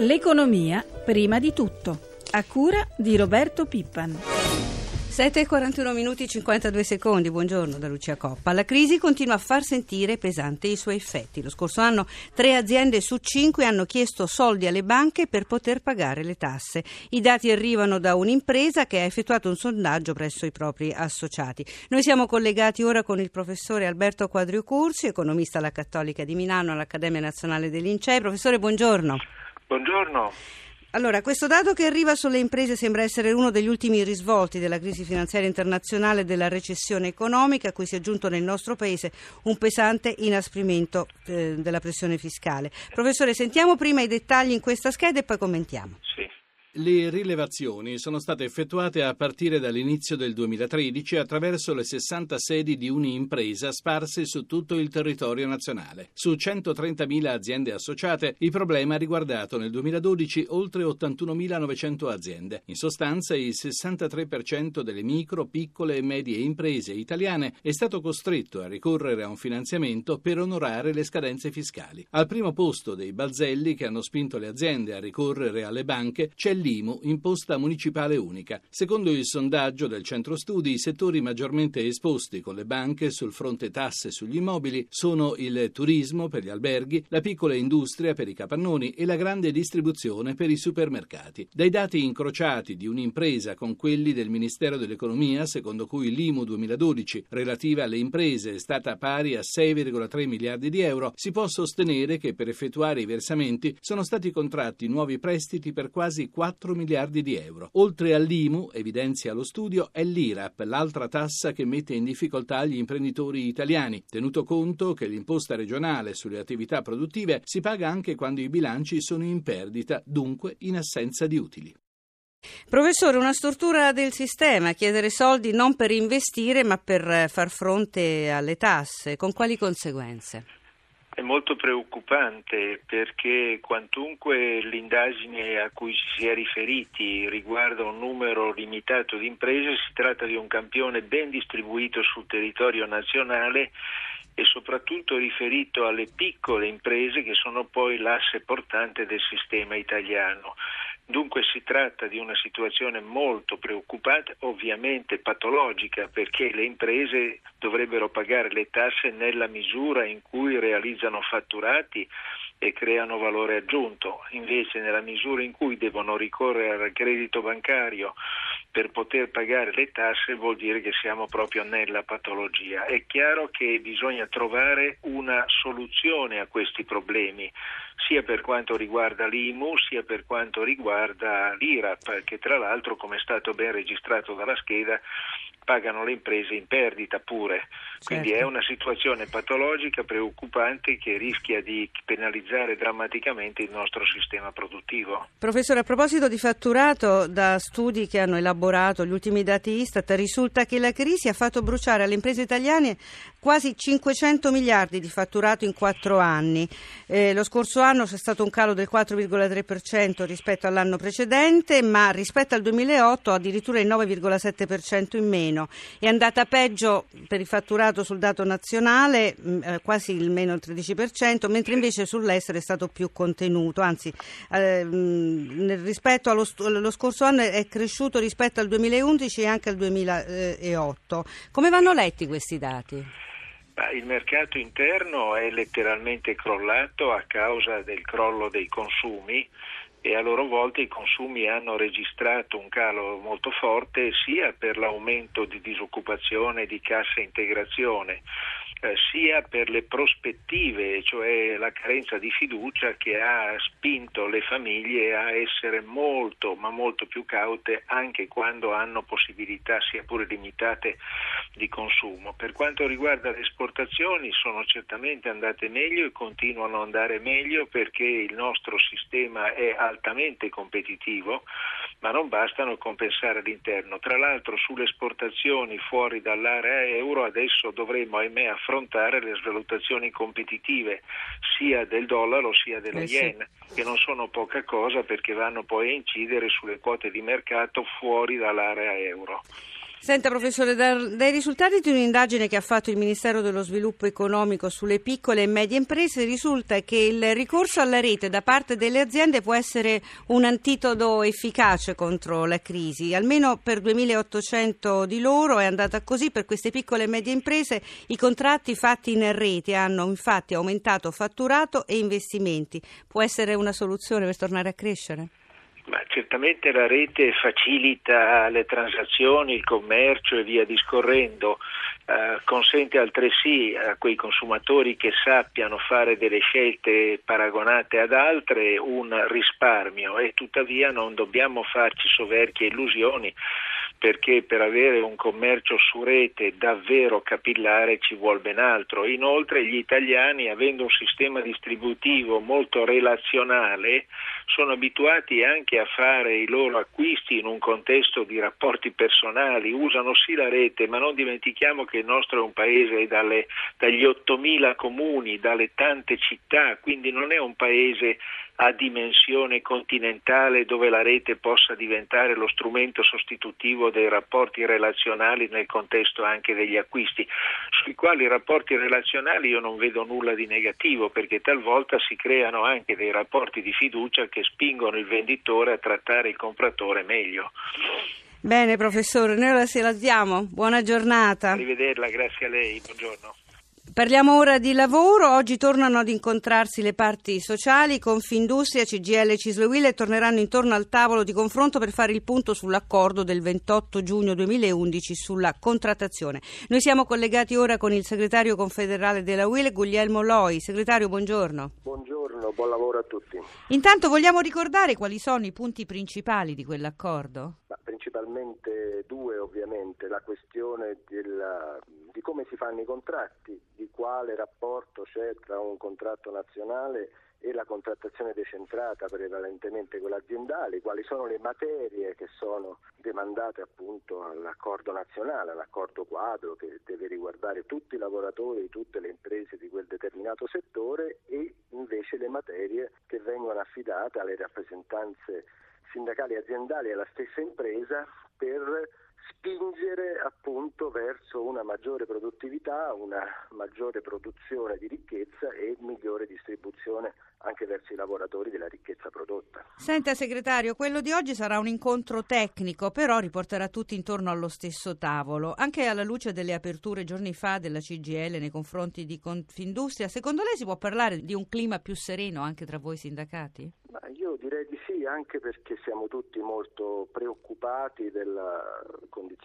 L'economia prima di tutto, a cura di Roberto Pippan. 7 e 41 minuti e 52 secondi, buongiorno da Lucia Coppa. La crisi continua a far sentire pesante i suoi effetti. Lo scorso anno tre aziende su cinque hanno chiesto soldi alle banche per poter pagare le tasse. I dati arrivano da un'impresa che ha effettuato un sondaggio presso i propri associati. Noi siamo collegati ora con il professore Alberto Quadrio Cursi, economista alla Cattolica di Milano all'Accademia Nazionale dei Lincei. Professore, buongiorno. Buongiorno. Allora, questo dato che arriva sulle imprese sembra essere uno degli ultimi risvolti della crisi finanziaria internazionale e della recessione economica, a cui si è aggiunto nel nostro Paese un pesante inasprimento eh, della pressione fiscale. Professore, sentiamo prima i dettagli in questa scheda e poi commentiamo. Sì. Le rilevazioni sono state effettuate a partire dall'inizio del 2013 attraverso le 60 sedi di un'impresa sparse su tutto il territorio nazionale. Su 130.000 aziende associate, il problema ha riguardato nel 2012 oltre 81.900 aziende. In sostanza, il 63% delle micro, piccole e medie imprese italiane è stato costretto a ricorrere a un finanziamento per onorare le scadenze fiscali. Al primo posto dei balzelli che hanno spinto le aziende a ricorrere alle banche c'è l'IMU, imposta municipale unica. Secondo il sondaggio del centro studi, i settori maggiormente esposti con le banche sul fronte tasse sugli immobili sono il turismo per gli alberghi, la piccola industria per i capannoni e la grande distribuzione per i supermercati. Dai dati incrociati di un'impresa con quelli del Ministero dell'Economia, secondo cui l'IMU 2012 relativa alle imprese è stata pari a 6,3 miliardi di euro, si può sostenere che per effettuare i versamenti sono stati contratti nuovi prestiti per quasi 4 4 miliardi di euro. Oltre all'IMU, evidenzia lo studio, è l'IRAP, l'altra tassa che mette in difficoltà gli imprenditori italiani, tenuto conto che l'imposta regionale sulle attività produttive si paga anche quando i bilanci sono in perdita, dunque in assenza di utili. Professore, una stortura del sistema, chiedere soldi non per investire ma per far fronte alle tasse, con quali conseguenze? È molto preoccupante perché quantunque l'indagine a cui si è riferiti riguarda un numero limitato di imprese, si tratta di un campione ben distribuito sul territorio nazionale e soprattutto riferito alle piccole imprese che sono poi l'asse portante del sistema italiano. Dunque si tratta di una situazione molto preoccupante, ovviamente patologica, perché le imprese dovrebbero pagare le tasse nella misura in cui realizzano fatturati e creano valore aggiunto. Invece nella misura in cui devono ricorrere al credito bancario per poter pagare le tasse vuol dire che siamo proprio nella patologia. È chiaro che bisogna trovare una soluzione a questi problemi sia per quanto riguarda l'IMU sia per quanto riguarda l'IRAP, che tra l'altro, come è stato ben registrato dalla scheda, pagano le imprese in perdita pure. Quindi certo. è una situazione patologica, preoccupante, che rischia di penalizzare drammaticamente il nostro sistema produttivo. Professore, a proposito di fatturato, da studi che hanno elaborato gli ultimi dati Istat, risulta che la crisi ha fatto bruciare alle imprese italiane quasi 500 miliardi di fatturato in quattro anni. Eh, lo scorso anno c'è stato un calo del 4,3% rispetto all'anno precedente, ma rispetto al 2008 addirittura il 9,7% in meno. È andata peggio per il fatturato sul dato nazionale, mm, eh, quasi il meno 13%, mentre invece sull'estero è stato più contenuto, anzi eh, rispetto allo, allo, scorso anno è cresciuto rispetto al 2011 e anche al 2008. Come vanno letti questi dati? Il mercato interno è letteralmente crollato a causa del crollo dei consumi e a loro volta i consumi hanno registrato un calo molto forte sia per l'aumento di disoccupazione e di cassa integrazione eh, sia per le prospettive, cioè la carenza di fiducia che ha spinto le famiglie a essere molto, ma molto più caute anche quando hanno possibilità, sia pure limitate, di consumo. Per quanto riguarda le esportazioni sono certamente andate meglio e continuano ad andare meglio perché il nostro sistema è altamente competitivo, ma non bastano a compensare l'interno. Tra l'altro sulle esportazioni fuori dall'area euro adesso dovremo ahimè affrontare le svalutazioni competitive sia del dollaro sia dello eh yen, sì. che non sono poca cosa perché vanno poi a incidere sulle quote di mercato fuori dall'area euro. Senta professore, dai risultati di un'indagine che ha fatto il Ministero dello Sviluppo Economico sulle piccole e medie imprese risulta che il ricorso alla rete da parte delle aziende può essere un antitodo efficace contro la crisi. Almeno per 2800 di loro è andata così. Per queste piccole e medie imprese i contratti fatti in rete hanno infatti aumentato fatturato e investimenti. Può essere una soluzione per tornare a crescere? Ma certamente la rete facilita le transazioni, il commercio e via discorrendo, eh, consente altresì a quei consumatori che sappiano fare delle scelte paragonate ad altre un risparmio e tuttavia non dobbiamo farci soverchie illusioni perché per avere un commercio su rete davvero capillare ci vuole ben altro. Inoltre gli italiani, avendo un sistema distributivo molto relazionale, sono abituati anche a fare i loro acquisti in un contesto di rapporti personali, usano sì la rete, ma non dimentichiamo che il nostro è un paese dalle, dagli 8.000 comuni, dalle tante città, quindi non è un paese a dimensione continentale dove la rete possa diventare lo strumento sostitutivo dei rapporti relazionali nel contesto anche degli acquisti, sui quali rapporti relazionali io non vedo nulla di negativo perché talvolta si creano anche dei rapporti di fiducia che spingono il venditore a trattare il compratore meglio. Bene professore, noi la salutiamo, buona giornata. Arrivederla, grazie a lei, buongiorno. Parliamo ora di lavoro. Oggi tornano ad incontrarsi le parti sociali. Confindustria, CGL e Cisle torneranno intorno al tavolo di confronto per fare il punto sull'accordo del 28 giugno 2011 sulla contrattazione. Noi siamo collegati ora con il segretario confederale della UIL, Guglielmo Loi. Segretario, buongiorno. Buongiorno, buon lavoro a tutti. Intanto vogliamo ricordare quali sono i punti principali di quell'accordo? Ma principalmente due, ovviamente. La questione della come si fanno i contratti, di quale rapporto c'è tra un contratto nazionale e la contrattazione decentrata prevalentemente quella aziendale, quali sono le materie che sono demandate appunto all'accordo nazionale, all'accordo quadro che deve riguardare tutti i lavoratori, tutte le imprese di quel determinato settore e invece le materie che vengono affidate alle rappresentanze sindacali aziendali e alla stessa impresa per spingere appunto verso una maggiore produttività, una maggiore produzione di ricchezza e migliore distribuzione anche verso i lavoratori della ricchezza prodotta. Senta segretario, quello di oggi sarà un incontro tecnico, però riporterà tutti intorno allo stesso tavolo, anche alla luce delle aperture giorni fa della CGL nei confronti di Confindustria. Secondo lei si può parlare di un clima più sereno anche tra voi sindacati? Ma io direi anche perché siamo tutti molto preoccupati della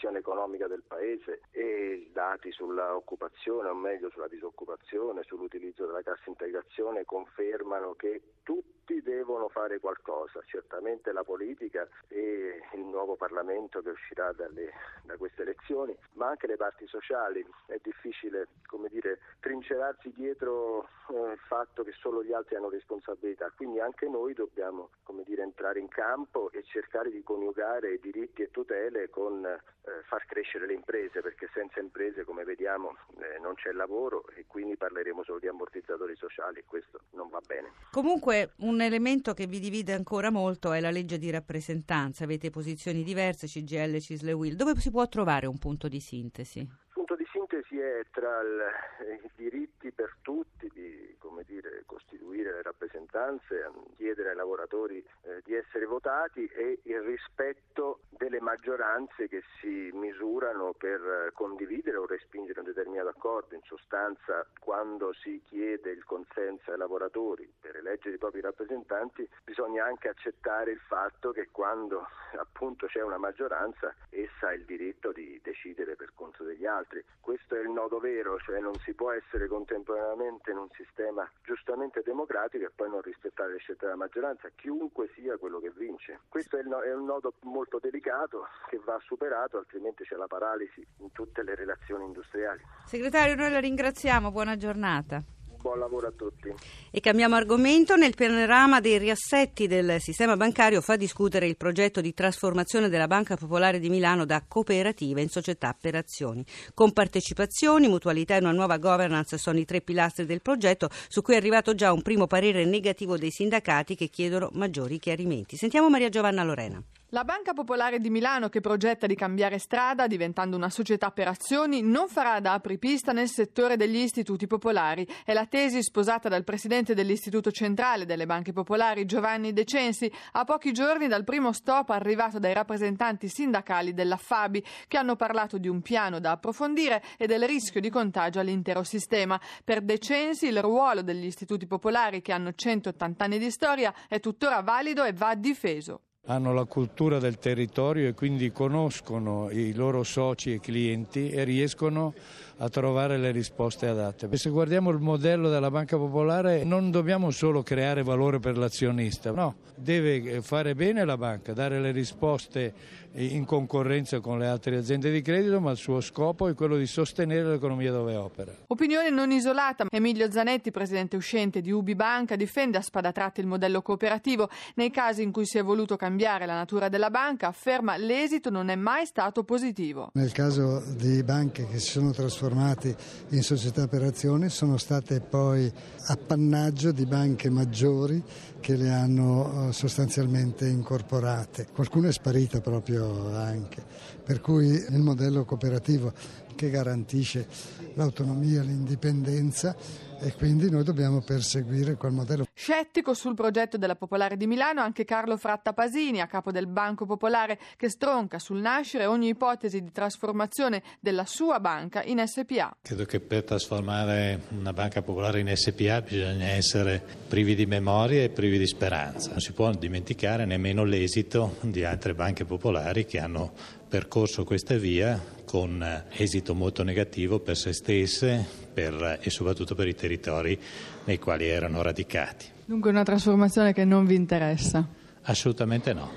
condizione economica del Paese e dati sull'occupazione, o meglio sulla disoccupazione, sull'utilizzo della cassa integrazione confermano che tutti devono fare qualcosa, certamente la politica e il nuovo Parlamento che uscirà dalle, da queste elezioni, ma anche le parti sociali. È difficile, come dire, trincerarsi dietro eh, il fatto che solo gli altri hanno responsabilità, quindi anche noi dobbiamo come dire, entrare in campo e cercare di coniugare diritti e tutele con eh, far crescere le imprese, perché senza imprese, come vediamo, eh, non c'è lavoro e quindi parleremo solo di ammortizzatori sociali e questo non va bene. Comunque un elemento che vi divide ancora molto è la legge di rappresentanza, avete posizioni diverse, CGL, Cisle Will, dove si può trovare un punto di sintesi? Il punto di sintesi è tra il, i diritti per tutti di dire, costituire le rappresentanze, chiedere ai lavoratori eh, di essere votati e il rispetto delle maggioranze che si misurano per condividere o respingere un determinato accordo. In sostanza, quando si chiede il consenso ai lavoratori per eleggere i propri rappresentanti, bisogna anche accettare il fatto che quando appunto c'è una maggioranza, essa ha il diritto di decidere per conto degli altri. Questo è il nodo vero, cioè non si può essere contemporaneamente in un sistema giustamente democratico e poi non rispettare le scelte della maggioranza, chiunque sia quello che vince. Questo è, no- è un nodo molto delicato che va superato, altrimenti c'è la paralisi in tutte le relazioni industriali. Segretario, noi la ringraziamo, buona giornata. Buon lavoro a tutti. E cambiamo argomento. Nel panorama dei riassetti del sistema bancario fa discutere il progetto di trasformazione della Banca Popolare di Milano da cooperativa in società per azioni. Con partecipazioni, mutualità e una nuova governance sono i tre pilastri del progetto su cui è arrivato già un primo parere negativo dei sindacati che chiedono maggiori chiarimenti. Sentiamo Maria Giovanna Lorena. La Banca Popolare di Milano, che progetta di cambiare strada diventando una società per azioni, non farà da apripista nel settore degli istituti popolari. È la tesi sposata dal presidente dell'Istituto Centrale delle Banche Popolari, Giovanni De Censi, a pochi giorni dal primo stop arrivato dai rappresentanti sindacali della Fabi, che hanno parlato di un piano da approfondire e del rischio di contagio all'intero sistema. Per De Censi il ruolo degli istituti popolari, che hanno 180 anni di storia, è tuttora valido e va difeso hanno la cultura del territorio e quindi conoscono i loro soci e clienti e riescono a trovare le risposte adatte. Se guardiamo il modello della Banca Popolare non dobbiamo solo creare valore per l'azionista, no, deve fare bene la banca, dare le risposte in concorrenza con le altre aziende di credito, ma il suo scopo è quello di sostenere l'economia dove opera. Opinione non isolata. Emilio Zanetti, presidente uscente di Ubi Banca, difende a spada tratta il modello cooperativo. Nei casi in cui si è voluto cambiare la natura della banca, afferma l'esito non è mai stato positivo. Nel caso di banche che si sono trasformate in società per azioni, sono state poi appannaggio di banche maggiori che le hanno eh, sostanzialmente incorporate. Qualcuno è sparita proprio anche, per cui il modello cooperativo che garantisce l'autonomia e l'indipendenza e quindi noi dobbiamo perseguire quel modello. Scettico sul progetto della Popolare di Milano anche Carlo Fratta Pasini, a capo del Banco Popolare, che stronca sul nascere ogni ipotesi di trasformazione della sua banca in SPA. Credo che per trasformare una banca popolare in SPA bisogna essere privi di memoria e privi di speranza. Non si può dimenticare nemmeno l'esito di altre banche popolari che hanno percorso questa via con esito molto negativo per se stesse per, e soprattutto per i territori nei quali erano radicati. Dunque una trasformazione che non vi interessa? Assolutamente no.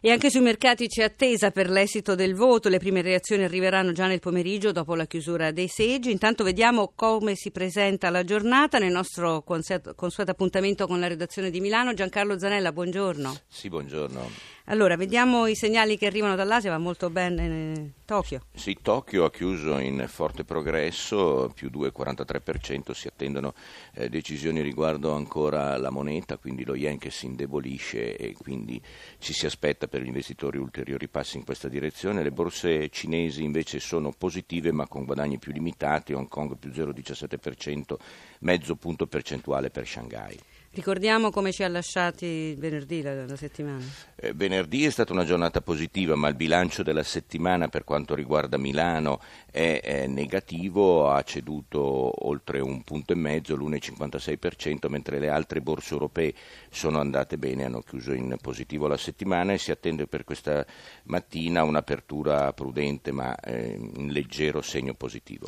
E anche sui mercati c'è attesa per l'esito del voto. Le prime reazioni arriveranno già nel pomeriggio dopo la chiusura dei seggi. Intanto vediamo come si presenta la giornata nel nostro consueto appuntamento con la redazione di Milano. Giancarlo Zanella, buongiorno. Sì, buongiorno. Allora, vediamo i segnali che arrivano dall'Asia, va molto bene Tokyo. Sì, Tokyo ha chiuso in forte progresso, più 2,43%, si attendono eh, decisioni riguardo ancora la moneta, quindi lo yen che si indebolisce e quindi ci si aspetta per gli investitori ulteriori passi in questa direzione. Le borse cinesi invece sono positive ma con guadagni più limitati, Hong Kong più 0,17%, mezzo punto percentuale per Shanghai. Ricordiamo come ci ha lasciati venerdì la, la settimana. Eh, venerdì è stata una giornata positiva, ma il bilancio della settimana per quanto riguarda Milano è, è negativo, ha ceduto oltre un punto e mezzo, l'1,56%, mentre le altre borse europee sono andate bene, hanno chiuso in positivo la settimana e si attende per questa mattina un'apertura prudente ma eh, in leggero segno positivo.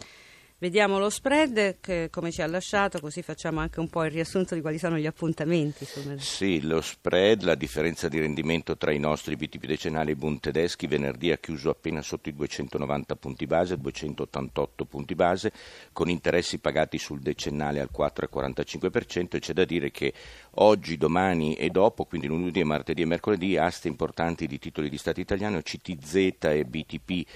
Vediamo lo spread che, come ci ha lasciato, così facciamo anche un po' il riassunto di quali sono gli appuntamenti. Sì, lo spread, la differenza di rendimento tra i nostri BTP decennali e Bund tedeschi, venerdì ha chiuso appena sotto i 290 punti base, 288 punti base, con interessi pagati sul decennale al 4,45% e c'è da dire che oggi, domani e dopo, quindi lunedì, martedì e mercoledì, aste importanti di titoli di Stato italiano, CTZ e BTP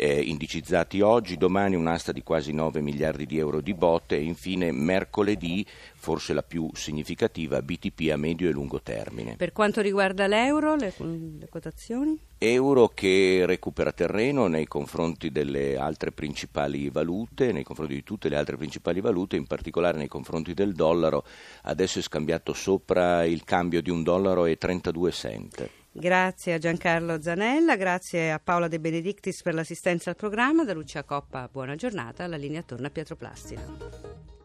eh, indicizzati oggi, domani un'asta di quasi 9 miliardi di euro di botte e infine mercoledì, forse la più significativa, BTP a medio e lungo termine. Per quanto riguarda l'euro, le, le quotazioni? Euro che recupera terreno nei confronti delle altre principali valute, nei confronti di tutte le altre principali valute, in particolare nei confronti del dollaro, adesso è scambiato sopra il cambio di un dollaro e 32 cent. Grazie a Giancarlo Zanella, grazie a Paola De Benedictis per l'assistenza al programma, da Lucia Coppa buona giornata, la linea torna a Pietro Plastina.